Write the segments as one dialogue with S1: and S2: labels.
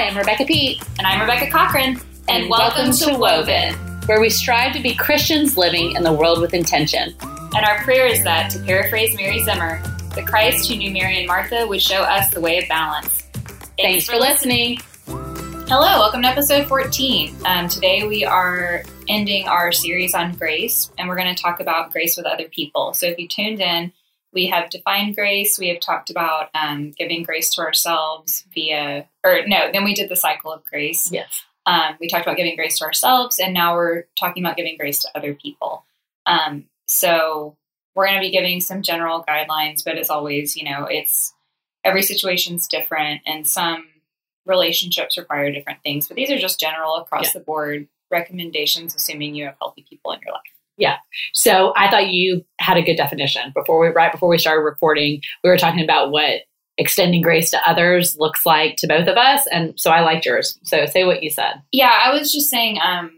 S1: Hi, I'm Rebecca Pete.
S2: And I'm Rebecca Cochran. And, welcome, to Woven.
S1: where we strive to be Christians living in the world with intention.
S2: And our prayer is that, to paraphrase Mary Zimmer, the Christ who knew Mary and Martha would show us the way of balance.
S1: Thanks, for listening.
S2: Hello, welcome to episode 14. Um, today we are ending our series on grace, and we're going to talk about grace with other people. So if you tuned in, we have defined grace. We have talked about um, giving grace to ourselves via, or no, then we did the cycle of grace.
S1: Yes.
S2: Um, we talked about giving grace to ourselves, and now we're talking about giving grace to other people. Um, so we're going to be giving some general guidelines, but as always, you know, it's every situation's different, and some relationships require different things. But these are just general across
S1: Yeah.
S2: the board recommendations, assuming you have healthy people in your life.
S1: So I thought you had a good definition before we right before we started recording. We were talking about what extending grace to others looks like to both of us, and so I liked yours. So say what you said.
S2: Yeah, I was just saying, um,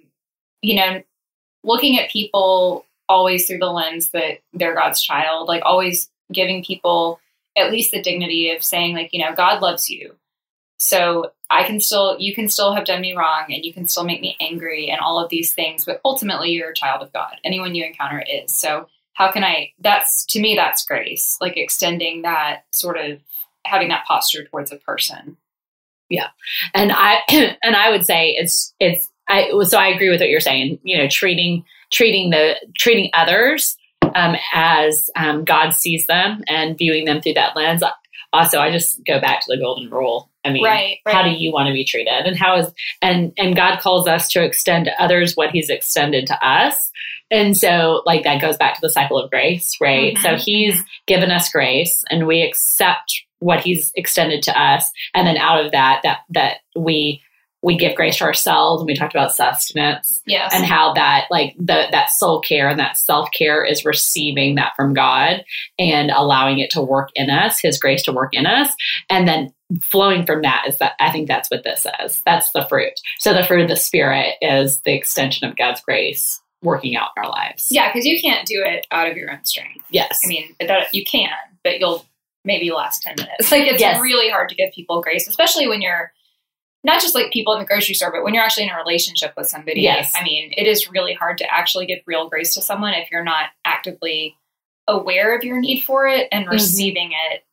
S2: you know, looking at people always through the lens that they're God's child, like always giving people at least the dignity of saying, like, you know, God loves you. So I can still, you can still have done me wrong and you can still make me angry and all of these things, but ultimately you're a child of God. Anyone you encounter is. So how can I, that's, to me, that's grace, like extending that sort of having that posture towards a person. Yeah.
S1: And I and I would say it's it's I so I agree with what you're saying. You know, treating treating the treating others um, as um, God sees them and viewing them through that lens. Also, I just go back to the golden rule. I mean,
S2: Right, right.
S1: how do you want to be treated, and how is and and God calls us to extend to others what He's extended to us. And so, like that goes back to the cycle of grace, right?
S2: Mhm,
S1: So He's given us grace, and we accept what He's extended to us, and then out of that that that we we give grace to ourselves and we talked about sustenance
S2: Yes.
S1: and how that like the that soul care and that self-care is receiving that from God and allowing it to work in us his grace to work in us and then flowing from that is that I think that's what this is that's the fruit so the fruit of the spirit is the extension of God's grace working out in our lives
S2: Yeah, because you can't do it out of your own strength.
S1: yes
S2: I mean, that you can, but you'll maybe last 10 minutes. Like, it's
S1: Yes.
S2: really hard to give people grace, especially when you're not just like people in the grocery store, but when you're actually in a relationship with somebody.
S1: Yes.
S2: I mean, it is really hard to actually give real grace to someone if you're not actively aware of your need for it and mm-hmm. receiving it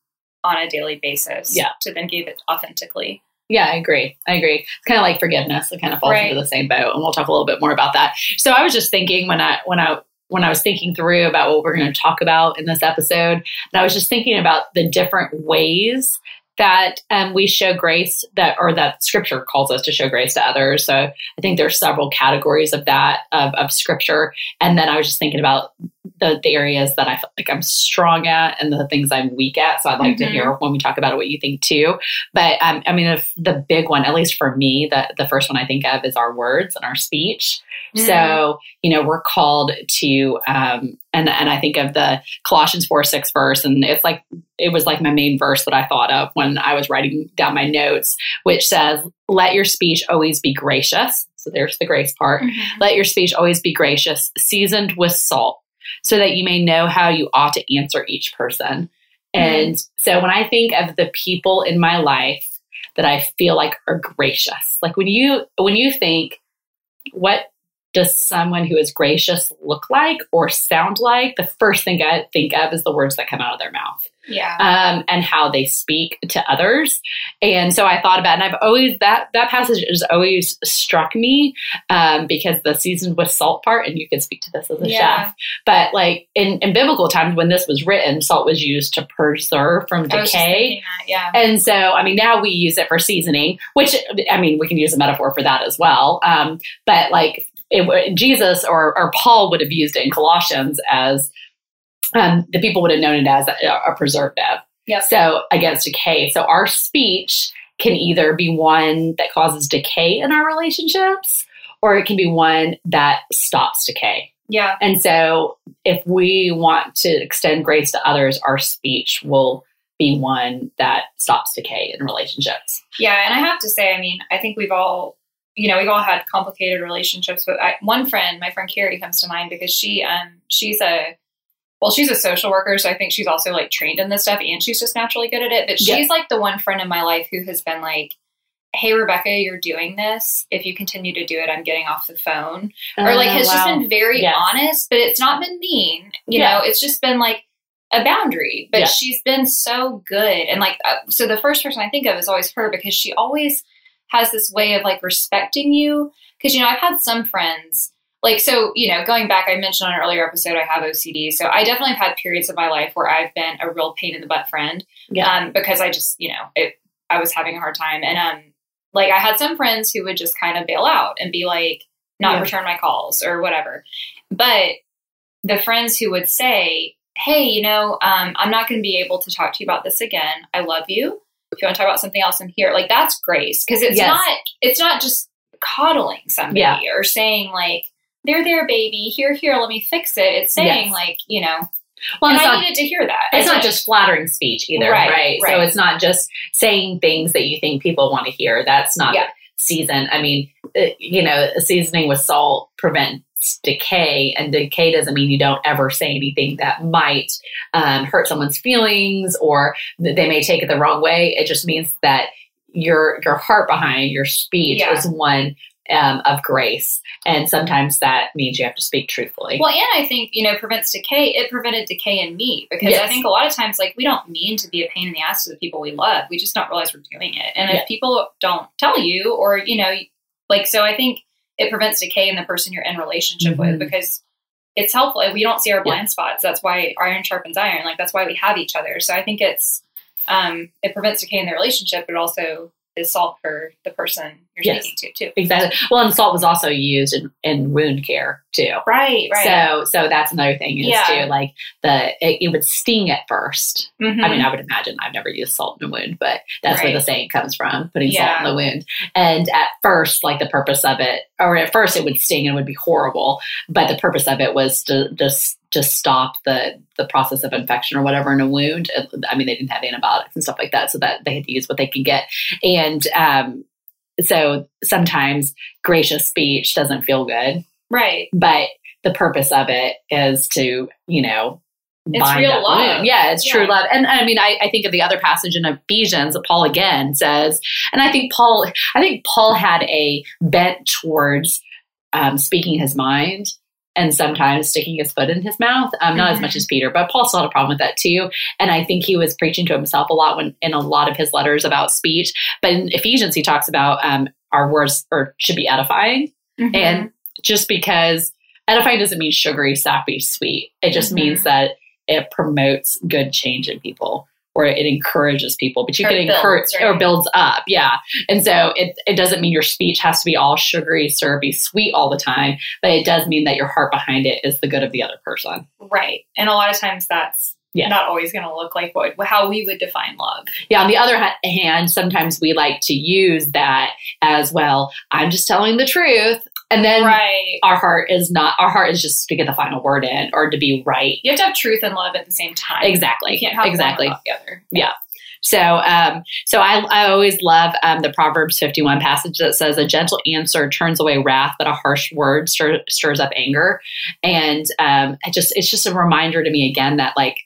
S2: on a daily basis
S1: Yeah.
S2: to then give it authentically.
S1: Yeah, I agree. I agree. It's kind of like forgiveness. It kind of falls
S2: Right.
S1: into the same boat, and we'll talk a little bit more about that. So I was just thinking when I when I when I was thinking through about what we're going to talk about in this episode, and I was just thinking about the different ways that um, we show grace that or that Scripture calls us to show grace to others. So I think there's several categories of that of, of Scripture, and then I was just thinking about the, the areas that I feel like I'm strong at and the things I'm weak at. So I'd like to
S2: Mhm.
S1: hear when we talk about it what you think too. But um, I mean, if the big one, at least for me, the the first one I think of is our words and our speech.
S2: Mm-hmm.
S1: So you know, we're called to, um, and and I think of the Colossians four six verse, and it's like it was like my main verse that I thought of when I was writing down my notes, which says, "Let your speech always be gracious." So there's the grace part.
S2: Mhm.
S1: Let your speech always be gracious, seasoned with salt, so that you may know how you ought to answer each person. Mm-hmm. And so when I think of the people in my life that I feel like are gracious, like when you when you think what does someone who is gracious look like or sound like? The first thing I think of is the words that come out of their mouth
S2: Yeah.
S1: um, and how they speak to others. And so I thought about, it, and I've always that that passage has always struck me um, because the seasoned with salt part, and you could speak to this as a
S2: Yeah.
S1: chef, but like in, in biblical times when this was written, salt was used to preserve from
S2: I was just
S1: decay.
S2: that, yeah.
S1: And so, I mean, now we use it for seasoning, which I mean, we can use a metaphor for that as well. Um, but like it, Jesus or, or Paul would have used it in Colossians as um, the people would have known it as a, a preservative.
S2: Yep.
S1: So against decay. So our speech can either be one that causes decay in our relationships, or it can be one that stops decay.
S2: Yeah.
S1: And so, if we want to extend grace to others, our speech will be one that stops decay in relationships.
S2: Yeah, and I have to say, I mean, I think we've all, you know, we've all had complicated relationships. But I, one friend, my friend Carrie, comes to mind because she, um, she's a, well, she's a social worker, so I think she's also like trained in this stuff, and she's just naturally good at it. But she's
S1: Yeah.
S2: like the one friend in my life who has been like, hey rebecca you're doing this if you continue to do it i'm getting off the phone or like has
S1: Oh,
S2: just been very
S1: Yes.
S2: honest but it's not been mean you
S1: Yeah.
S2: know it's just been like a boundary but
S1: Yeah.
S2: she's been so good and like uh, so the first person i think of is always her because she always has this way of like respecting you. Because you know i've had some friends like so you know going back i mentioned on an earlier episode i have ocd so i definitely have had periods of my life where i've been a real pain in the butt friend
S1: Yeah.
S2: um, because i just you know it, i was having a hard time. And um like i had some friends who would just kind of bail out and be like not
S1: Yeah.
S2: return my calls or whatever. But the friends who would say hey you know um, i'm not going to be able to talk to you about this again. I love you if you want to talk about something else i'm here like that's grace because it's
S1: Yes.
S2: not it's not just coddling somebody
S1: Yeah.
S2: or saying like they're there baby here here let me fix it it's saying
S1: Yes.
S2: like you know
S1: well,
S2: and i
S1: not,
S2: needed to hear that
S1: it's not just flattering speech either,
S2: Right,
S1: right? So it's not just saying things that you think people want to hear. That's not
S2: Yeah.
S1: season. I mean, you know, seasoning with salt prevents decay, and decay doesn't mean you don't ever say anything that might um, hurt someone's feelings or that they may take it the wrong way. It just means that your your heart behind your speech
S2: Yeah.
S1: is one um, of grace, and sometimes that means you have to speak truthfully.
S2: Well, and I think, you know, prevents decay. It prevented decay in me because I think a lot of times, like, we don't mean to be a pain in the ass to the people we love. We just don't realize we're doing it. And
S1: Yeah.
S2: if people don't tell you, or, you know, like, so I think it prevents decay in the person you're in relationship
S1: Mhm.
S2: with because it's helpful. If we don't see our
S1: Yeah.
S2: blind spots, that's why iron sharpens iron. Like, that's why we have each other. So I think it's, um, it prevents decay in the relationship, but also is salt for the person you're
S1: Yes.
S2: speaking to, too.
S1: exactly. Well, and salt was also used in, in wound care too.
S2: Right, right.
S1: So, so that's another thing is
S2: Yeah.
S1: too, like the it, it would sting at 1st
S2: Mhm.
S1: I mean, I would imagine I've never used salt in a wound, but that's where the saying comes from, putting salt in the wound. And at first, like the purpose of it, or at first it would sting and would be horrible, but the purpose of it was to just to stop the the process of infection or whatever in a wound. I mean, they didn't have antibiotics and stuff like that, so that they had to use what they could get. And um, so sometimes gracious speech doesn't feel good
S2: right.
S1: but the purpose of it is to you know
S2: It's real love.
S1: yeah it's true love and i mean I, I think of the other passage in ephesians that paul again says and i think paul i think paul had a bent towards um, speaking his mind and sometimes sticking his foot in his mouth um, not as
S2: Mhm.
S1: much as peter but paul still had a problem with that too and i think he was preaching to himself a lot when in a lot of his letters about speech but in ephesians he talks about um, our words or should be edifying
S2: Mhm.
S1: and just because edifying doesn't mean sugary, sappy, sweet. It just
S2: Mhm.
S1: means that it promotes good change in people or it encourages people. But you
S2: Or
S1: can
S2: builds,
S1: encourage
S2: right?
S1: or builds up. Yeah. And so it, it doesn't mean your speech has to be all sugary, syrupy, sweet all the time, but it does mean that your heart behind it is the good of the other person.
S2: Right. And a lot of times that's
S1: Yeah.
S2: not always going to look like what how we would define love.
S1: Yeah. On the other hand, sometimes we like to use that as well. I'm just telling the truth. And then
S2: right.
S1: our heart is not, our heart is just to get the final word in or to be right.
S2: You have to have truth and love at the same time.
S1: Exactly.
S2: You can't have
S1: exactly.
S2: one the other.
S1: So, um, so I, I always love um, the Proverbs 51 passage that says, "A gentle answer turns away wrath, but a harsh word stir, stirs up anger." And um, it just it's just a reminder to me again that like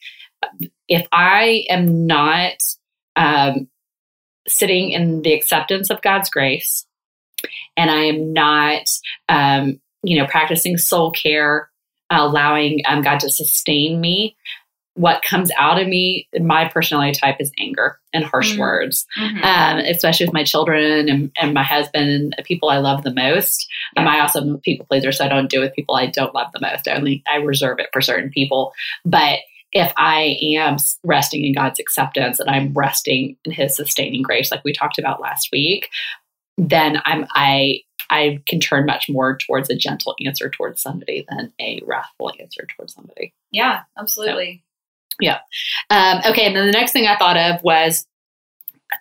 S1: if I am not um, sitting in the acceptance of God's grace, and I am not, um, you know, practicing soul care, allowing um, God to sustain me, what comes out of me, my personality type is anger and harsh
S2: Mm.
S1: words,
S2: Mhm.
S1: um, especially with my children and, and my husband and the people I love the most. Um, I also am a people pleaser, so I don't do with people I don't love the most. I only I reserve it for certain people. But if I am resting in God's acceptance and I'm resting in His sustaining grace, like we talked about last week, then I'm I I can turn much more towards a gentle answer towards somebody than a wrathful answer towards somebody.
S2: yeah, absolutely.
S1: Um, okay, and then the next thing I thought of was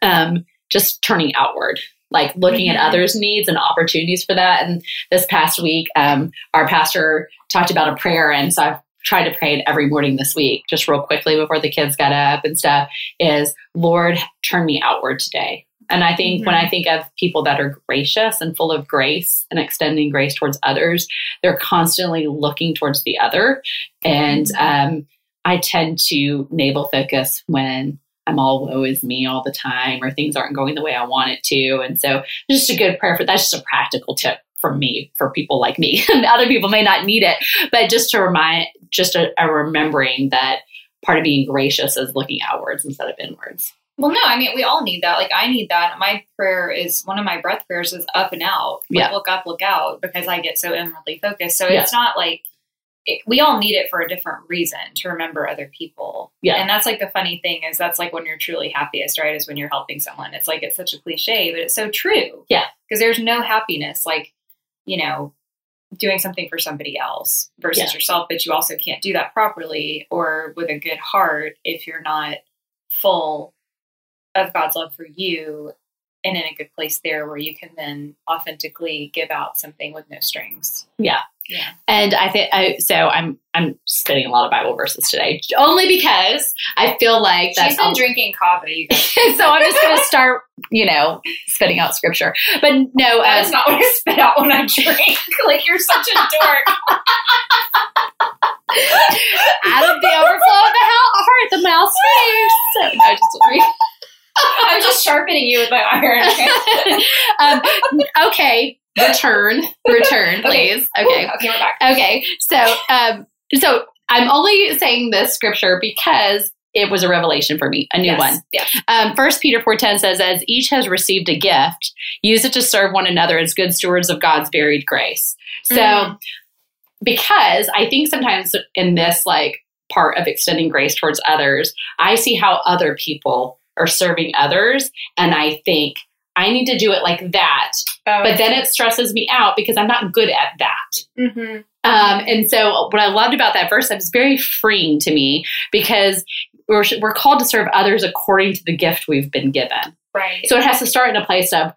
S1: um, just turning outward, like looking
S2: Mhm.
S1: at others' needs and opportunities for that. And this past week, um, our pastor talked about a prayer, and so I've tried to pray it every morning this week, just real quickly before the kids got up and stuff. Is Lord, turn me outward today. And I think when I think of people that are gracious and full of grace and extending grace towards others, they're constantly looking towards the other. And um, I tend to navel focus when I'm all woe is me all the time, or things aren't going the way I want it to. And so, just a good prayer for that's just a practical tip for me, for people like me. Other people may not need it, but just to remind, just a, a remembering that part of being gracious is looking outwards instead of inwards.
S2: Well, no, I mean, we all need that. Like, I need that. My prayer is one of my breath prayers is up and out. Like,
S1: Yeah.
S2: look up, look out, because I get so inwardly focused. So
S1: Yeah.
S2: it's not like it, we all need it for a different reason to remember other people.
S1: Yeah.
S2: And that's like the funny thing is that's like when you're truly happiest, right? Is when you're helping someone. It's like it's such a cliche, but it's so true.
S1: Yeah.
S2: Because there's no happiness like, you know, doing something for somebody else versus
S1: Yeah.
S2: yourself, but you also can't do that properly or with a good heart if you're not full of God's love for you and in a good place there where you can then authentically give out something with no strings.
S1: Yeah.
S2: Yeah.
S1: And I think I so I'm I'm spitting a lot of Bible verses today, only because I feel like that's
S2: She's been drinking coffee,
S1: so I'm just going to start, you know, spitting out scripture. But no, uh,
S2: is not what I spit out when I drink. like you're such a dork.
S1: out of the overflow of the heart, the mouth speaks. So, no, just
S2: I'm just sharpening you with my iron.
S1: um, okay, return, return, please. Okay,
S2: Okay, we're back.
S1: okay. So, um, so I'm only saying this scripture because it was a revelation for me, a new
S2: yes.
S1: one.
S2: Yes.
S1: Um, First Peter four ten says, "As each has received a gift, use it to serve one another as good stewards of God's varied grace." So,
S2: Mhm.
S1: because I think sometimes in this like part of extending grace towards others, I see how other people are serving others, and I think I need to do it like that.
S2: Oh,
S1: But then it stresses me out because I'm not good at that.
S2: hmm
S1: Um, and so, what I loved about that verse, it's very freeing to me because we're, we're called to serve others according to the gift we've been given.
S2: right.
S1: So, it has to start in a place of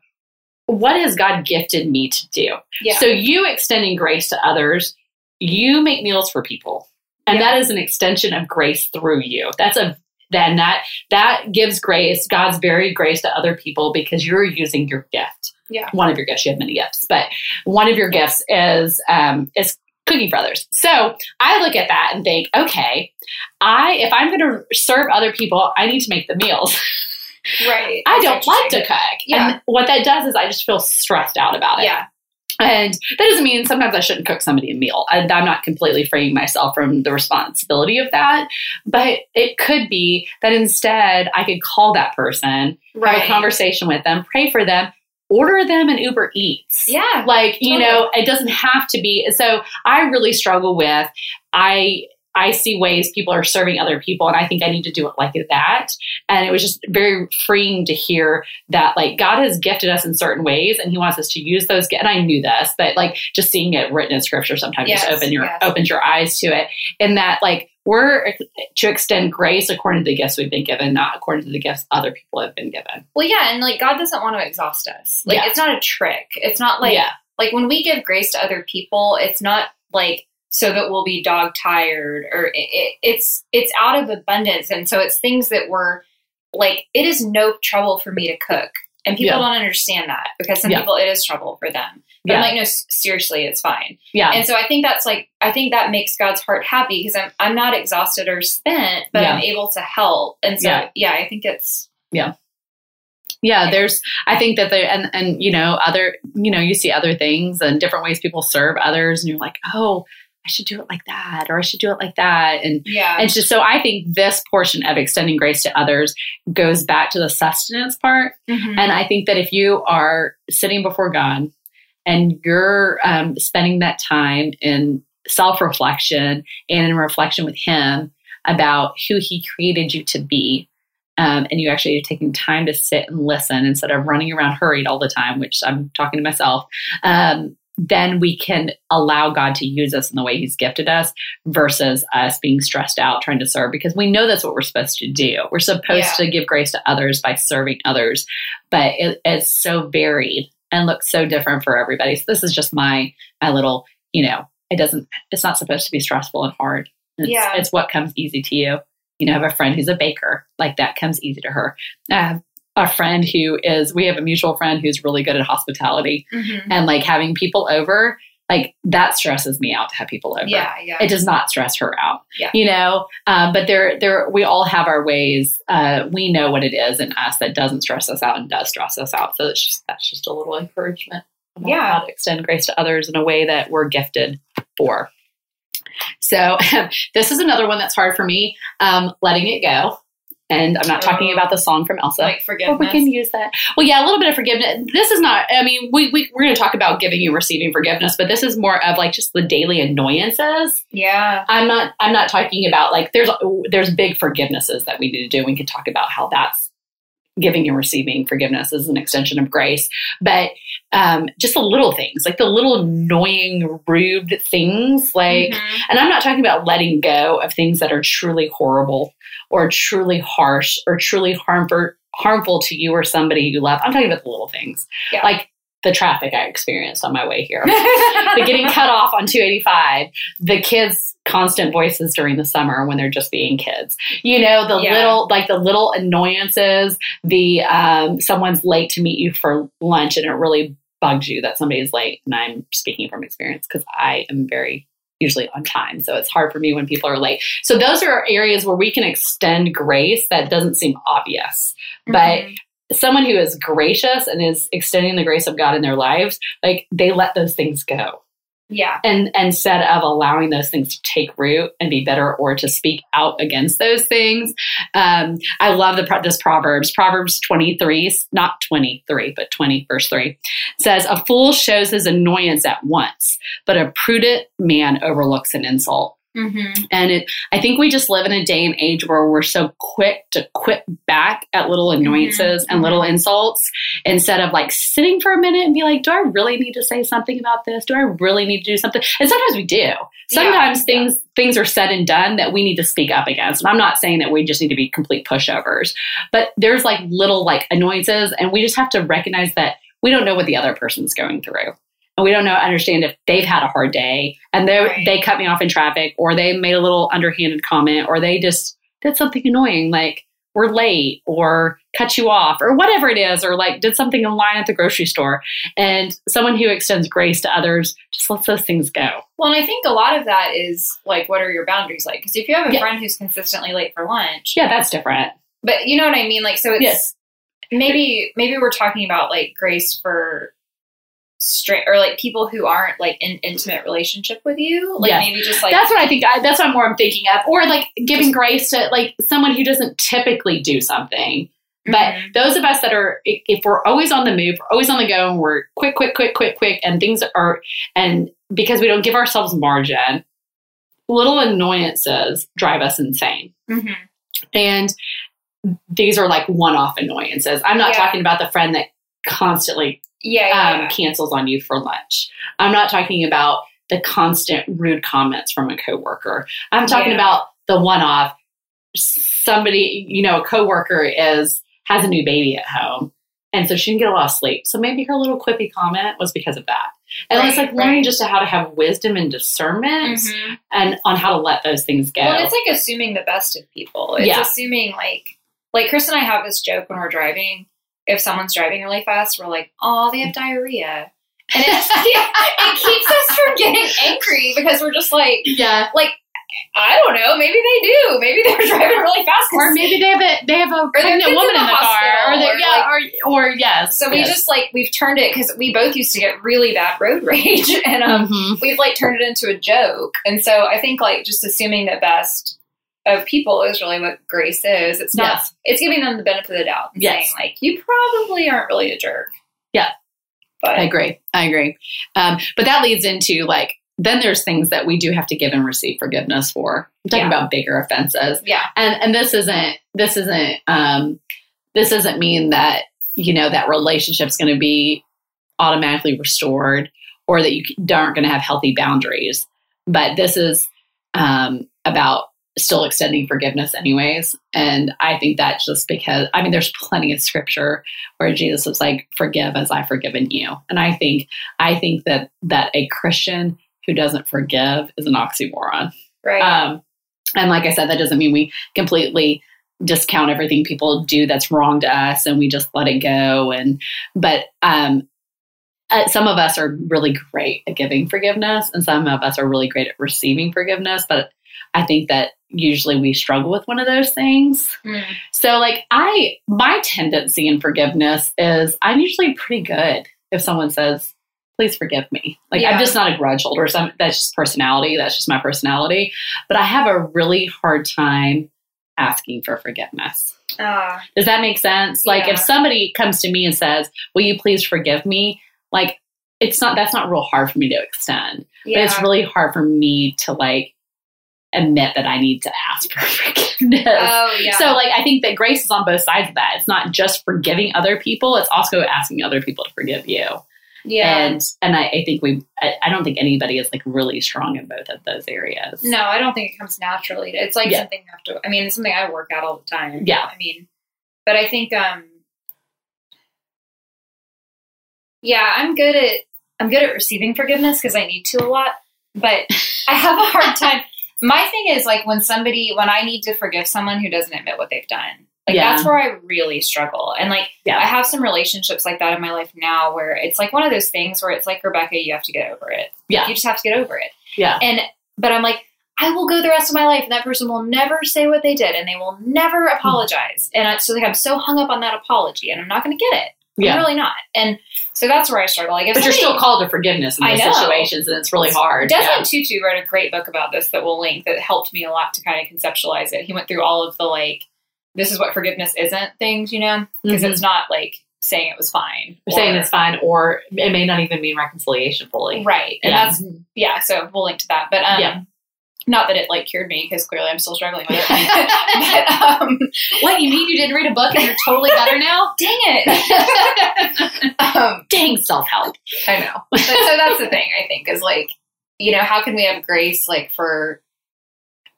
S1: what has God gifted me to do?
S2: yeah.
S1: So, you extending grace to others, you make meals for people. And
S2: Yeah.
S1: that is an extension of grace through you. That's a then that that gives grace, God's very grace to other people because you're using your gift.
S2: Yeah.
S1: One of your gifts, you have many gifts, but one of your gifts is um, is cooking brothers. So I look at that and think, okay, I if I'm going to serve other people, I need to make the meals.
S2: right.
S1: I don't like to cook,
S2: Yeah.
S1: and what that does is I just feel stressed out about it.
S2: Yeah.
S1: And that doesn't mean sometimes I shouldn't cook somebody a meal. And I'm not completely freeing myself from the responsibility of that. But it could be that instead I could call that person, have a conversation with them, pray for them, order them an Uber Eats.
S2: Yeah.
S1: Like, you know, it doesn't have to be. So I really struggle with, I, I see ways people are serving other people, and I think I need to do it like that. And it was just very freeing to hear that, like, God has gifted us in certain ways, and He wants us to use those. And I knew this, but like, just seeing it written in Scripture sometimes
S2: Yes,
S1: just open your
S2: yes.
S1: opens your eyes to it. And that, like, we're to extend grace according to the gifts we've been given, not according to the gifts other people have been given.
S2: Well, yeah, and like God doesn't want to exhaust us. Like
S1: Yeah.
S2: it's not a trick. It's not like
S1: yeah,
S2: like when we give grace to other people, it's not like so that we'll be dog tired or it, it, it's it's out of abundance, and so it's things that we're like. It is no trouble for me to cook, and people
S1: Yeah.
S2: don't understand that because some
S1: Yeah.
S2: people it is trouble for them. But
S1: Yeah.
S2: I'm like, no, seriously, it's fine.
S1: yeah,
S2: And so I think that's like I think that makes God's heart happy because I'm I'm not exhausted or spent, but I'm able to help. And so
S1: Yeah.
S2: yeah, I think it's
S1: yeah Yeah, there's i think that there and and you know other you know you see other things and different ways people serve others and you're like oh i should do it like that or i should do it like that and
S2: yeah.
S1: and just so i think this portion of extending grace to others goes back to the sustenance part
S2: Mhm.
S1: and i think that if you are sitting before god and you're um, spending that time in self-reflection and in reflection with him about who he created you to be um, and you actually are taking time to sit and listen instead of running around hurried all the time, which I'm talking to myself, um, then we can allow God to use us in the way He's gifted us versus us being stressed out trying to serve because we know that's what we're supposed to do. We're supposed
S2: Yeah.
S1: to give grace to others by serving others, but it, it's so varied and looks so different for everybody. So this is just my my little, you know, it doesn't. It's not supposed to be stressful and hard. It's,
S2: Yeah.
S1: it's what comes easy to you you know, I have a friend who's a baker. Like that comes easy to her. I have a friend who is, we have a mutual friend who's really good at hospitality
S2: Mhm.
S1: and like having people over. like that stresses me out to have people over.
S2: Yeah, yeah.
S1: It does not stress her out.
S2: Yeah.
S1: You know, um, but there, there, we all have our ways. Uh, we know what it is in us that doesn't stress us out and does stress us out. So it's just, that's just a little encouragement. about
S2: Yeah.
S1: How to extend grace to others in a way that we're gifted for. So this is another one that's hard for me. Um, letting it go. And I'm not talking about the song from Elsa.
S2: like
S1: Or
S2: forgiveness.
S1: we can use that. Well, yeah, a little bit of forgiveness. This is not. I mean, we, we we're going to talk about giving and receiving forgiveness, but this is more of like just the daily annoyances.
S2: yeah.
S1: I'm not. I'm not talking about like there's there's big forgivenesses that we need to do. We can talk about how that's giving and receiving forgiveness is an extension of grace, but um, just the little things, like the little annoying, rude things, like.
S2: Mhm.
S1: And I'm not talking about letting go of things that are truly horrible or truly harsh or truly harmful harmful to you or somebody you love. I'm talking about the little things.
S2: Yeah.
S1: Like the traffic I experienced on my way here. the getting cut off on 285, the kids' constant voices during the summer when they're just being kids. You know, the
S2: Yeah.
S1: little like the little annoyances, the um someone's late to meet you for lunch and it really bugs you that somebody's late. And I'm speaking from experience because I am very usually on time. So it's hard for me when people are late. So those are areas where we can extend grace that doesn't seem obvious. But
S2: Mhm.
S1: Someone who is gracious and is extending the grace of God in their lives, like they let those things go.
S2: yeah.
S1: And instead of allowing those things to take root and be better or to speak out against those things. Um, I love the this Proverbs. Proverbs 23, not 23, but 20, verse 3 says, A fool shows his annoyance at once, but a prudent man overlooks an insult.
S2: Mm-hmm.
S1: And it, I think we just live in a day and age where we're so quick to quit back at little annoyances and little insults instead of like sitting for a minute and be like, do I really need to say something about this? Do I really need to do something? And sometimes we do. Sometimes
S2: Yeah.
S1: things things are said and done that we need to speak up against. And I'm not saying that we just need to be complete pushovers, but there's like little like annoyances, and we just have to recognize that we don't know what the other person's going through we don't know understand if they've had a hard day and they
S2: Right.
S1: they cut me off in traffic or they made a little underhanded comment or they just did something annoying like we're late or cut you off or whatever it is or like did something in line at the grocery store and someone who extends grace to others just lets those things go
S2: Well, and I think a lot of that is like, what are your boundaries like? Because if you have a
S1: Yeah.
S2: friend who's consistently late for lunch,
S1: yeah that's different
S2: but you know what I mean? Like, so it's
S1: yes
S2: maybe maybe we're talking about like grace for straight or like people who aren't like in intimate relationship with you. Like
S1: Yes.
S2: maybe just like
S1: that's what I think. I, that's what more I'm thinking of, or like giving grace to like someone who doesn't typically do something. But
S2: Mhm.
S1: those of us that are, if we're always on the move, we're always on the go, and we're quick, quick, quick, quick, quick, and things are, and because we don't give ourselves margin, little annoyances drive us insane.
S2: Mhm.
S1: And these are like one-off annoyances. I'm not
S2: Yeah.
S1: talking about the friend that constantly
S2: yeah, yeah,
S1: um, cancels on you for lunch. I'm not talking about the constant rude comments from a coworker. I'm talking
S2: Yeah.
S1: about the one-off. Somebody, you know, a coworker is has a new baby at home, and so she didn't get a lot of sleep. So maybe her little quippy comment was because of that. And it's like learning
S2: right.
S1: just how to have wisdom and discernment
S2: Mhm.
S1: and on how to let those things go.
S2: Well, it's like assuming the best of people. It's
S1: Yeah.
S2: assuming like like Chris and I have this joke when we're driving. If someone's driving really fast, we're like, "Oh, they have diarrhea," and it, it keeps us from getting angry because we're just like,
S1: yeah.
S2: like I don't know, maybe they do, maybe they're driving really fast,
S1: Or maybe they have a they have a pregnant woman
S2: in
S1: in
S2: the
S1: the, car, or they,
S2: or
S1: yeah, or or yes.
S2: So we
S1: yes.
S2: just like we've turned it because we both used to get really bad road rage, and um,
S1: Mhm.
S2: we've like turned it into a joke. And so I think like just assuming the best of people is really what grace is. It's not.
S1: Yes.
S2: It's giving them the benefit of the doubt and
S1: Yes.
S2: saying like you probably aren't really a jerk.
S1: Yeah.
S2: but
S1: I agree. I agree. Um, but that leads into like then there's things that we do have to give and receive forgiveness for. I'm talking
S2: Yeah.
S1: about bigger offenses,
S2: yeah,
S1: and and this isn't this isn't um, this doesn't mean that you know that relationship's going to be automatically restored or that you aren't going to have healthy boundaries. But this is um, about still extending forgiveness anyways. And I think that's just because, I mean, there's plenty of scripture where Jesus was like, forgive as I've forgiven you. And I think, I think that, that a Christian who doesn't forgive is an oxymoron.
S2: right.
S1: Um, and like I said, that doesn't mean we completely discount everything people do that's wrong to us and we just let it go. And, but, um, uh, some of us are really great at giving forgiveness, and some of us are really great at receiving forgiveness. But I think that usually we struggle with one of those things.
S2: Mm.
S1: So, like, I, my tendency in forgiveness is I'm usually pretty good if someone says, please forgive me. Like,
S2: Yeah.
S1: I'm just not a grudge holder. So I'm, that's just personality. That's just my personality. But I have a really hard time asking for forgiveness.
S2: Ah,
S1: Does that make sense? Like,
S2: Yeah.
S1: if somebody comes to me and says, will you please forgive me? Like, it's not, that's not real hard for me to extend.
S2: yeah.
S1: But it's really hard for me to, like, admit that I need to ask for forgiveness.
S2: oh yeah.
S1: So, like, I think that grace is on both sides of that. It's not just forgiving other people; it's also asking other people to forgive you.
S2: yeah.
S1: And and I, I think we, I, I don't think anybody is like really strong in both of those areas.
S2: no, I don't think it comes naturally. It's like
S1: Yeah.
S2: something you have to. I mean, it's something I work out all the time.
S1: Yeah.
S2: I mean, but I think, um, yeah, I'm good at I'm good at receiving forgiveness because I need to a lot, but I have a hard time. My thing is like when somebody when I need to forgive someone who doesn't admit what they've done. Like
S1: Yeah.
S2: that's where I really struggle. And like
S1: Yeah.
S2: I have some relationships like that in my life now where it's like one of those things where it's like Rebecca, you have to get over it.
S1: Yeah.
S2: You just have to get over it.
S1: Yeah.
S2: And but I'm like, I will go the rest of my life and that person will never say what they did and they will never
S1: Hmm.
S2: apologize. And so like I'm so hung up on that apology and I'm not gonna get it.
S1: Yeah.
S2: I'm really not. And so that's where I struggle. Like if
S1: But you're still called to forgiveness in
S2: I
S1: those situations, and it's really hard.
S2: Desmond Tutu wrote a great book about this that we'll link that helped me a lot to kind of conceptualize it. He went through all of the like, this is what forgiveness isn't things, you know, because
S1: Mhm.
S2: it's not like saying it was fine.
S1: You're saying it's fine, or it may not even mean reconciliation fully.
S2: right, and
S1: Yeah.
S2: that's yeah. So we'll link to that, but um,
S1: Yeah.
S2: Not that it like cured me because clearly I'm still struggling with it. but, um,
S1: What you mean? You didn't read a book and you're totally better now?
S2: dang it. um,
S1: Dang self help.
S2: I know. But, so that's the thing, I think, is like, you know, how can we have grace, like, for,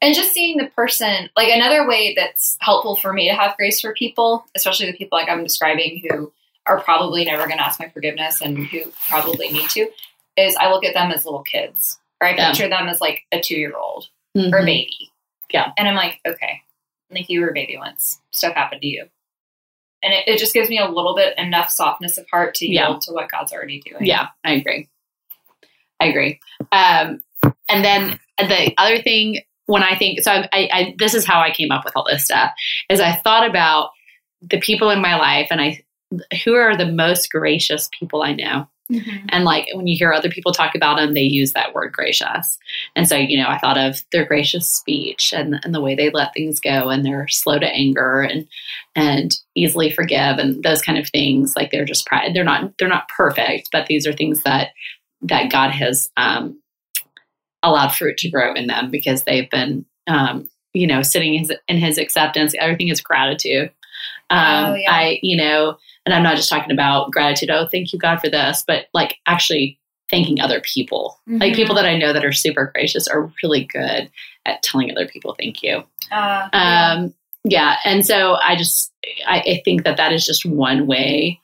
S2: and just seeing the person, like, another way that's helpful for me to have grace for people, especially the people like I'm describing who are probably never going to ask my forgiveness and who probably need to, is I look at them as little kids, or I
S1: Yeah.
S2: picture them as like a two year old or a
S1: Mhm.
S2: baby.
S1: Yeah.
S2: And I'm like, okay, like you were a baby once, stuff happened to you. And it, it just gives me a little bit enough softness of heart to
S1: Yeah.
S2: yield to what God's already doing.
S1: Yeah, I agree. I agree. Um, and then the other thing, when I think, so I, I, I, this is how I came up with all this stuff, is I thought about the people in my life and I, who are the most gracious people I know.
S2: Mhm.
S1: And like when you hear other people talk about them, they use that word gracious. And so, you know, I thought of their gracious speech and, and the way they let things go and they're slow to anger and and easily forgive and those kind of things. Like they're just pride. They're not they're not perfect, but these are things that that God has um, allowed fruit to grow in them because they've been um, you know sitting in his, in his acceptance. Everything is gratitude. Um,
S2: Oh, yeah.
S1: I you know and I'm not just talking about gratitude. Oh, thank you, God, for this, but like actually thanking other people. Like
S2: Mhm.
S1: people that I know that are super gracious are really good at telling other people thank you.
S2: Uh, yeah.
S1: Um, yeah. And so I just, I, I think that that is just one way.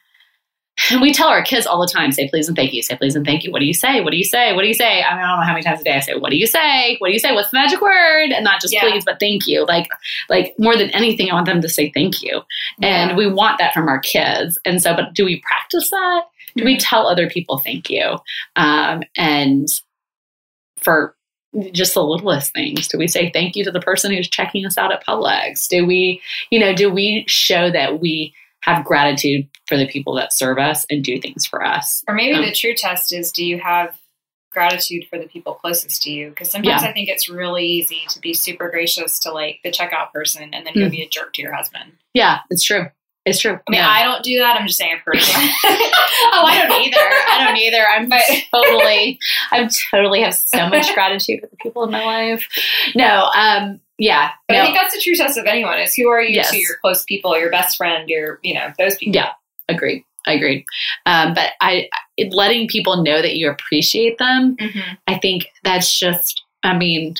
S1: And we tell our kids all the time, say please and thank you, say please and thank you. What do you say? What do you say? What do you say? I mean, I don't know how many times a day I say, what do you say? What do you say? What's the magic word? And not just
S2: Yeah.
S1: please, but thank you. Like, like more than anything, I want them to say thank you. And we want that from our kids. And so, but do we practice that? Do we
S2: Mhm.
S1: tell other people thank you? Um, and for just the littlest things, do we say thank you to the person who's checking us out at Publix? Do we, you know, do we show that we have gratitude for the people that serve us and do things for us?
S2: Or maybe
S1: Um,
S2: the true test is do you have gratitude for the people closest to you? Because sometimes
S1: Yeah.
S2: I think it's really easy to be super gracious to like the checkout person and then go
S1: Mm.
S2: be a jerk to your husband.
S1: Yeah, it's true. It's true.
S2: I mean,
S1: Yeah.
S2: I don't do that. I'm just saying I've heard of that.
S1: oh, I don't either. I don't either. I'm
S2: But-
S1: totally, I totally have so much gratitude for the people in my life. No, um, yeah,
S2: But
S1: no,
S2: I think that's the true test of anyone is who are you
S1: Yes.
S2: to your close people, your best friend, your, you know, those people.
S1: Yeah. agreed. I agreed. Um, but I, letting people know that you appreciate them,
S2: Mhm.
S1: I think that's just, I mean,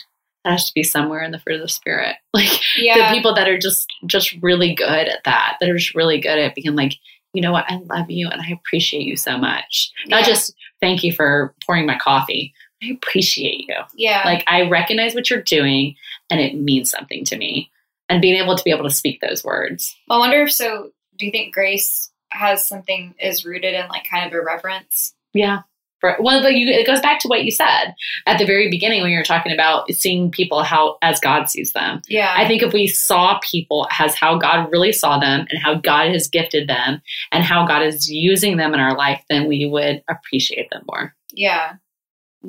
S1: has to be somewhere in the fruit of the spirit. Like
S2: Yeah.
S1: the people that are just, just really good at that, that are just really good at being like, you know what, I love you and I appreciate you so much. Not just thank you for pouring my coffee. I appreciate you.
S2: yeah.
S1: Like I recognize what you're doing and it means something to me. And being able to be able to speak those words.
S2: I wonder if so, do you think grace has something, is rooted in like kind of a reverence?
S1: Yeah. For, well, but you, it goes back to what you said at the very beginning when you were talking about seeing people how as God sees them.
S2: Yeah.
S1: I think if we saw people as how God really saw them and how God has gifted them and how God is using them in our life, then we would appreciate them more.
S2: yeah.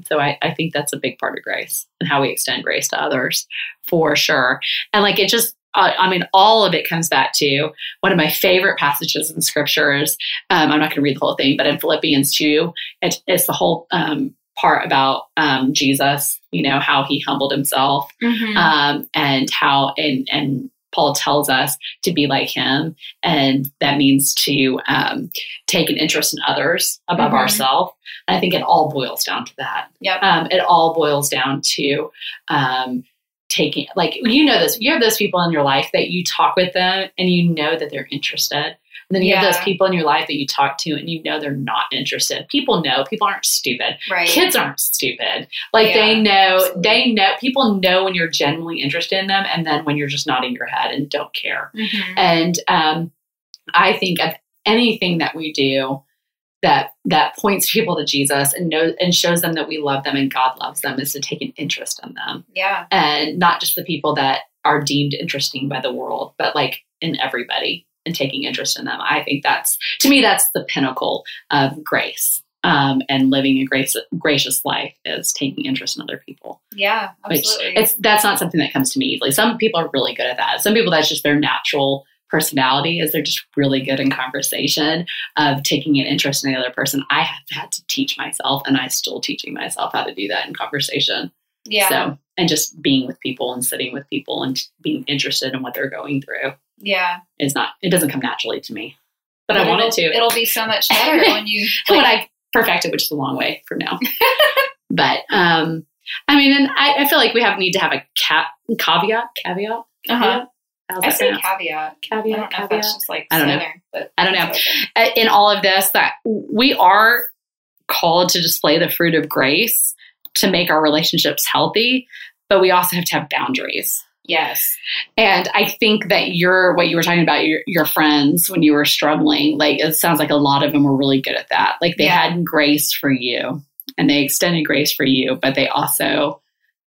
S1: So I, I think that's a big part of grace and how we extend grace to others for sure. And like it just, uh, I mean, all of it comes back to one of my favorite passages in scriptures. Um, I'm not going to read the whole thing, but in Philippians 2, it, it's the whole um, part about um, Jesus, you know, how he humbled himself
S2: Mhm.
S1: um, and how and and Paul tells us to be like him, and that means to um, take an interest in others above
S2: Mhm.
S1: ourselves. I think it all boils down to that.
S2: Yep.
S1: Um, it all boils down to um, taking, like you know this. You have those people in your life that you talk with them, and you know that they're interested. And then you have those people in your life that you talk to, and you know they're not interested. People know. People aren't stupid
S2: right.
S1: kids aren't stupid like
S2: Yeah,
S1: they know
S2: absolutely.
S1: they know people know when you're genuinely interested in them and then when you're just nodding your head and don't care
S2: Mhm.
S1: and um, i think of anything that we do that that points people to jesus and knows and shows them that we love them and god loves them is to take an interest in them
S2: Yeah.
S1: and not just the people that are deemed interesting by the world but like in everybody and taking interest in them i think that's to me that's the pinnacle of grace um, and living a grace, gracious life is taking interest in other people
S2: Yeah.
S1: which
S2: Absolutely.
S1: it's that's not something that comes to me easily some people are really good at that some people that's just their natural personality is they're just really good in conversation of taking an interest in the other person i have had to teach myself and i still teaching myself how to do that in conversation
S2: yeah.
S1: so, and just being with people and sitting with people and being interested in what they're going through
S2: yeah.
S1: is not, it doesn't come naturally to me. But, I want
S2: it'll,
S1: to.
S2: It'll be so much better when you.
S1: when I perfect it, which is a long way from now. but, um, I mean, and I, I feel like we have need to have a cat caveat, caveat.
S2: Uh-huh.
S1: How's
S2: I
S1: that
S2: say
S1: pronounced?
S2: caveat. I
S1: caveat,
S2: don't know if
S1: caveat.
S2: that's just like
S1: I don't know.
S2: but
S1: I don't know.
S2: it's open.
S1: Uh, in all of this that we are called to display the fruit of grace to make our relationships healthy, but we also have to have boundaries.
S2: Yes.
S1: And I think that your what you were talking about your your friends when you were struggling, like it sounds like a lot of them were really good at that. Like they
S2: Yeah.
S1: had grace for you and they extended grace for you, but they also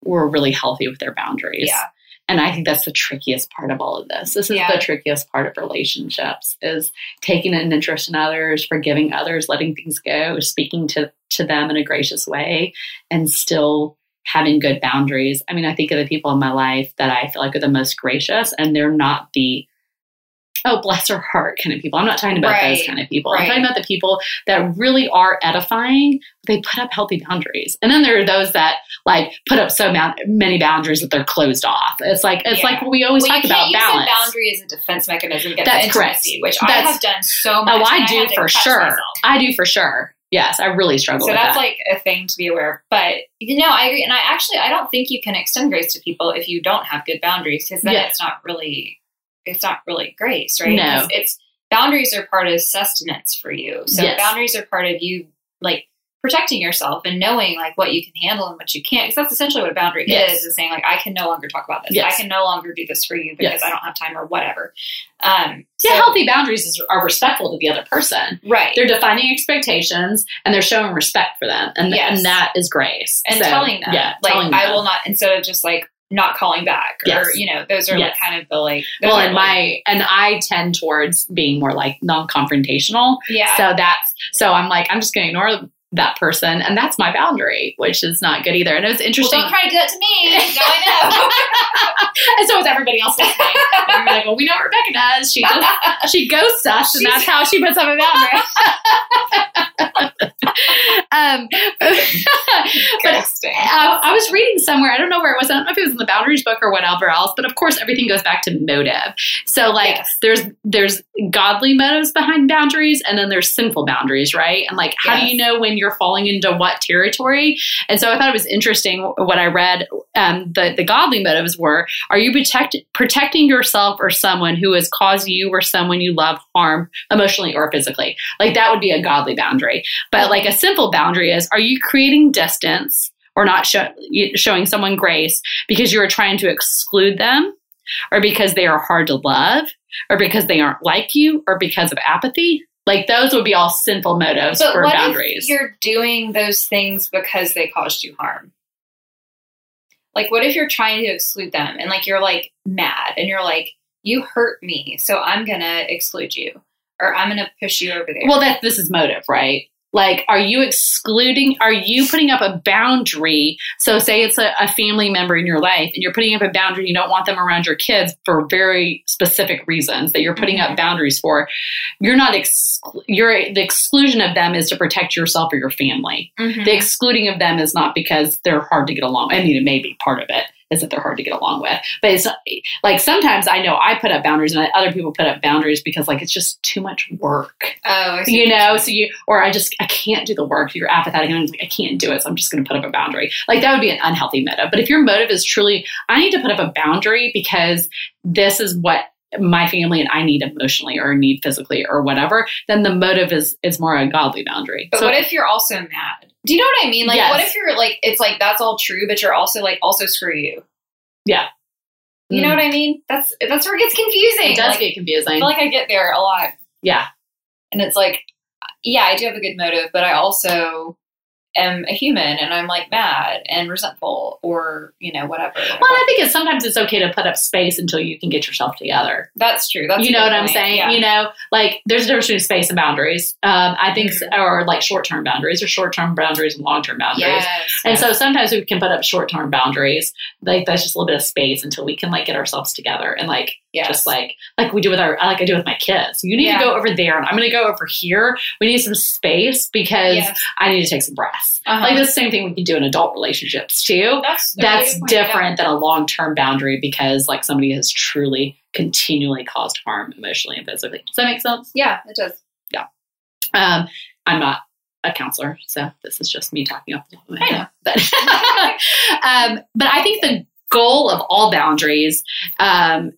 S1: were really healthy with their boundaries.
S2: Yeah.
S1: And I think that's the trickiest part of all of this. This is
S2: Yeah.
S1: the trickiest part of relationships is taking an interest in others, forgiving others, letting things go, speaking to, to them in a gracious way, and still having good boundaries. I mean, I think of the people in my life that I feel like are the most gracious, and they're not the oh bless her heart kind of people. I'm not talking about those kind of people. I'm talking about the people that really are edifying. They put up healthy boundaries, and then there are those that like put up so many boundaries that they're closed off. It's like it's
S2: Yeah.
S1: like we always
S2: Well,
S1: talk about balance.
S2: a boundary is a defense mechanism against
S1: That's correct.
S2: intimacy, which I have done so oh, much.
S1: Oh, I do
S2: to
S1: for sure.
S2: myself.
S1: I do for sure. Yes, I really struggle
S2: So that's
S1: that.
S2: like a thing to be aware of. But you know, I agree, and I actually I don't think you can extend grace to people if you don't have good boundaries, because then
S1: Yeah.
S2: it's not really it's not really grace, right?
S1: No.
S2: 'Cause It's boundaries are part of sustenance for you. So
S1: Yes.
S2: boundaries are part of you like protecting yourself and knowing like what you can handle and what you can't. Because that's essentially what a boundary
S1: Yes.
S2: is: is saying like I can no longer talk about this.
S1: Yes.
S2: I can no longer do this for you because. I don't have time or whatever. Um,
S1: yeah,
S2: so-
S1: healthy boundaries is, are respectful to the other person.
S2: right?
S1: They're defining expectations and they're showing respect for them, and
S2: Yes.
S1: and that is grace.
S2: and
S1: So,
S2: telling them,
S1: yeah,
S2: like
S1: telling
S2: I will not instead of just like not calling back, or
S1: Yes.
S2: you know, those are like kind of the like.
S1: Well, and
S2: like-
S1: my and I tend towards being more like non-confrontational.
S2: yeah,
S1: So that's so I'm like I'm just going to ignore that person, and that's my boundary, which is not good either. And it was
S2: well,
S1: interesting.
S2: don't try to do that to me. now I
S1: and so is everybody else listening. You're like, well, we know what Rebecca does. She just she ghosts us, and that's how she puts up a boundary. um, but
S2: know.
S1: uh, I was reading somewhere. I don't know where it was. I don't know if it was in the boundaries book or whatever else. But of course, everything goes back to motive. So, like,
S2: Yes.
S1: there's there's godly motives behind boundaries, and then there's sinful boundaries, right? And like, how do you know when you're falling into what territory? And so, I thought it was interesting what I read. Um, the the godly motives were: Are you protect, protecting yourself or someone who has caused you or someone you love harm emotionally or physically? Like that would be a godly boundary. But like a simple boundary is: Are you creating distance? Or not show, showing someone grace because you are trying to exclude them, or because they are hard to love, or because they aren't like you, or because of apathy. Like those would be all sinful motives
S2: But
S1: for
S2: what
S1: boundaries.
S2: if you're doing those things because they caused you harm? Like, what if you're trying to exclude them and like you're like mad and you're like, you hurt me, so I'm gonna exclude you or I'm gonna push you over there.
S1: Well, that this is motive, right? Like, are you excluding? Are you putting up a boundary? So, say it's a, a family member in your life, and you're putting up a boundary. You don't want them around your kids for very specific reasons that you're putting up boundaries for. You're not. Exclu- you're the exclusion of them is to protect yourself or your family.
S2: Mhm.
S1: The excluding of them is not because they're hard to get along. I mean, it may be part of it is that they're hard to get along with, but it's like sometimes I know I put up boundaries and other people put up boundaries because like it's just too much work.
S2: Oh, I see.
S1: You know so you or i just i can't do the work. You're apathetic and i'm like i can't do it so i'm just going to put up a boundary. Like that would be an unhealthy motive but if your motive is truly i need to put up a boundary because this is what my family and i need emotionally or need physically or whatever then the motive is is more a godly boundary.
S2: But
S1: so
S2: what if you're also mad? Do you know what I mean? Like,
S1: Yes.
S2: what if you're like, it's like that's all true, but you're also like, also screw you.
S1: Yeah.
S2: You know
S1: Mm.
S2: what I mean? That's that's where it gets confusing.
S1: it does
S2: Like,
S1: get
S2: I feel like I get there a lot,
S1: yeah
S2: and it's like, yeah, I do have a good motive, but I also am a human, and I'm like mad and resentful, or you know, whatever.
S1: well i think it's sometimes it's okay to put up space until you can get yourself together
S2: that's true. That's
S1: you know what I'm saying?
S2: Yeah.
S1: You know, like there's a difference between space and boundaries. Um, I think,
S2: Mhm.
S1: or like short term boundaries, or short term boundaries and long term boundaries.
S2: Yes.
S1: And so sometimes we can put up short term boundaries, like that's just a little bit of space until we can like get ourselves together and like
S2: yes.
S1: just like like we do with our like I do with my kids. You need
S2: Yeah.
S1: to go over there, and I'm going to go over here. We need some space because
S2: yes.
S1: I need to take some breaths.
S2: Uh-huh.
S1: Like the same thing we can do in adult relationships too
S2: that's really
S1: that's
S2: good point, yeah.
S1: different than a long-term boundary because like somebody has truly continually caused harm emotionally and physically does that make sense
S2: Yeah, it does. Yeah.
S1: Um, i'm not a counselor so this is just me talking off the top of my
S2: I
S1: head but, um, but i think the goal of all boundaries um,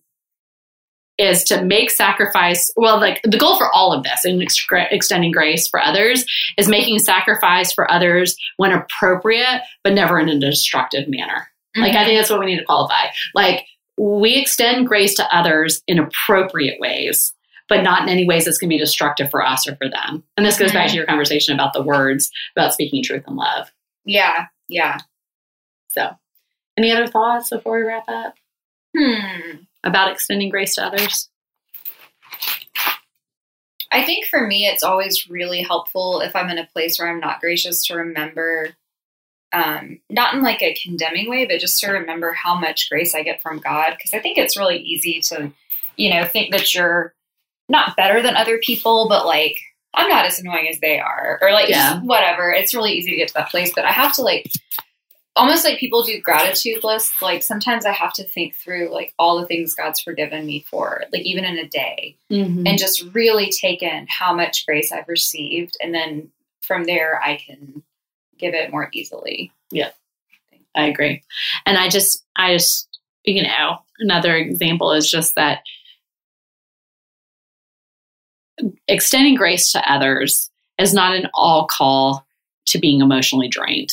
S1: is to make sacrifice well like the goal for all of this and ex- extending grace for others is making sacrifice for others when appropriate but never in a destructive manner like, I think that's what we need to qualify. Like, we extend grace to others in appropriate ways, but not in any ways that's going to be destructive for us or for them. And this goes back to your conversation about the words about speaking truth and love.
S2: yeah, yeah.
S1: So, any other thoughts before we wrap up
S2: Hmm.
S1: About extending grace to others?
S2: I think for me, it's always really helpful if I'm in a place where I'm not gracious to remember, um, not in like a condemning way, but just to remember how much grace I get from God. Because I think it's really easy to, you know, think that you're not better than other people, but like I'm not as annoying as they are, or like
S1: Yeah.
S2: whatever. It's really easy to get to that place, but I have to like. Almost like people do gratitude lists. Like sometimes I have to think through like all the things God's forgiven me for, like even in a day
S1: Mm-hmm.
S2: and just really take in how much grace I've received. And then from there, I can give it more easily. Yeah.
S1: I agree. And I just, I just, you know, another example is just that extending grace to others is not an all call to being emotionally drained.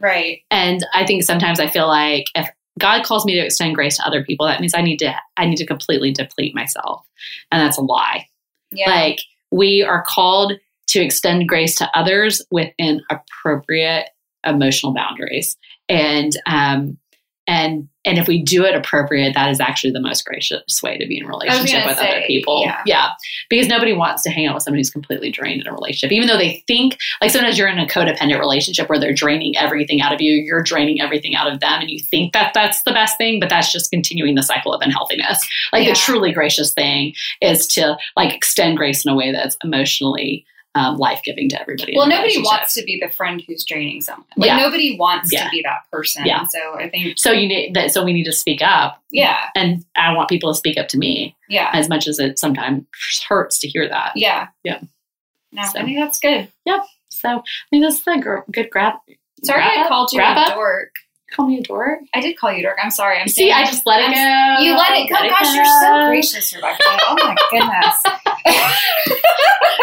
S2: Right.
S1: And I think sometimes I feel like if God calls me to extend grace to other people, that means I need to I need to completely deplete myself. And that's a lie.
S2: Yeah.
S1: Like we are called to extend grace to others within appropriate emotional boundaries. And um and and if we do it appropriate, that is actually the most gracious way to be in a relationship with other people.
S2: yeah.
S1: Because nobody wants to hang out with somebody who's completely drained in a relationship. Even though they think like sometimes you're in a codependent relationship where they're draining everything out of you, you're draining everything out of them, and you think that that's the best thing, but that's just continuing the cycle of unhealthiness. Like
S2: Yeah.
S1: the truly gracious thing is to like extend grace in a way that's emotionally um, life giving to everybody.
S2: well, nobody wants to be the friend who's draining someone. Like
S1: Yeah.
S2: nobody wants
S1: Yeah.
S2: to be that person.
S1: Yeah.
S2: So I think,
S1: So you need that. So we need to speak up,
S2: yeah,
S1: and I want people to speak up to me
S2: yeah,
S1: as much as it sometimes hurts to hear that.
S2: yeah,
S1: Yeah.
S2: No,
S1: So.
S2: I think that's good. Yeah.
S1: So I think that's a gr- good grab.
S2: Sorry,
S1: wrap
S2: I
S1: up?
S2: called you a dork.
S1: Call me a dork.
S2: I did call you a dork. I'm sorry. I'm
S1: See, I just let it
S2: I'm-
S1: go.
S2: You let it go. Gosh, you're so gracious, Rebecca. Oh my goodness.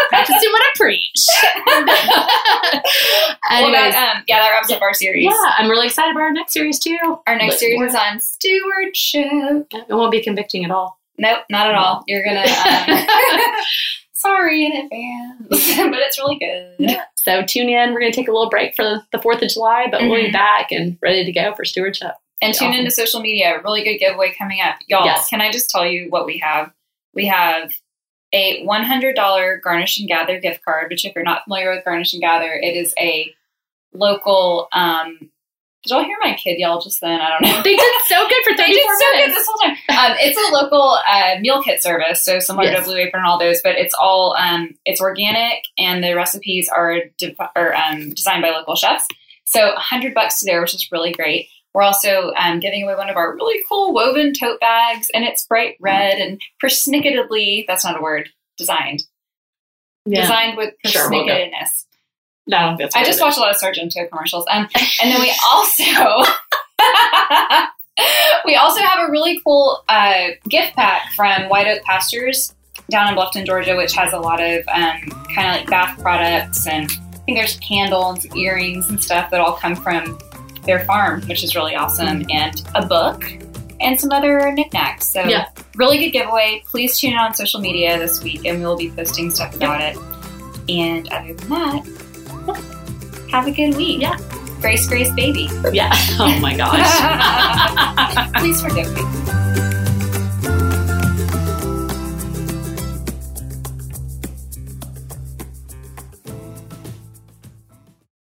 S1: Practicing what I preach.
S2: well,
S1: Anyways,
S2: that, um, yeah, that wraps up our series.
S1: yeah, I'm really excited about our next series too.
S2: Our next
S1: But
S2: series is on stewardship.
S1: It won't be convicting at all.
S2: Nope, not at all. You're gonna. Um, Sorry in advance, but it's really good.
S1: So tune in. We're going to take a little break for the 4th of July, but we'll be
S2: Mhm.
S1: back and ready to go for stewardship.
S2: And tune
S1: Awesome.
S2: into social media. Really good giveaway coming up. Y'all,
S1: Yes.
S2: can I just tell you what we have? We have a $100 Garnish and Gather gift card, which, if you're not familiar with Garnish and Gather, it is a local. Um, did y'all hear my kid yell just then? I don't know.
S1: They did so good for
S2: They
S1: 34
S2: did so good
S1: minutes.
S2: this whole time. Um, it's a local uh, meal kit service, so similar
S1: Yes.
S2: to Blue Apron and all those, but it's all um, it's organic and the recipes are, de- are um, designed by local chefs. So a hundred bucks to there, which is really great. We're also um, giving away one of our really cool woven tote bags, and it's bright red and persnicketedly—that's not a word—designed,
S1: Yeah.
S2: designed with
S1: Sure, we'll
S2: persnicketedness.
S1: No, that's
S2: I just watch a lot of Sargento commercials. Um, and then we also we also have a really cool uh, gift pack from White Oak Pastures down in Bluffton, Georgia, which has a lot of um, kind of like bath products and I think there's candles, earrings, and stuff that all come from their farm, which is really awesome, and a book and some other knickknacks. So
S1: Yeah.
S2: really good giveaway. Please tune in on social media this week, and we will be posting stuff about it. And other than that, have a good week.
S1: Yeah.
S2: Grace, Grace, baby.
S1: Yeah. Oh my gosh.
S2: Please forgive me.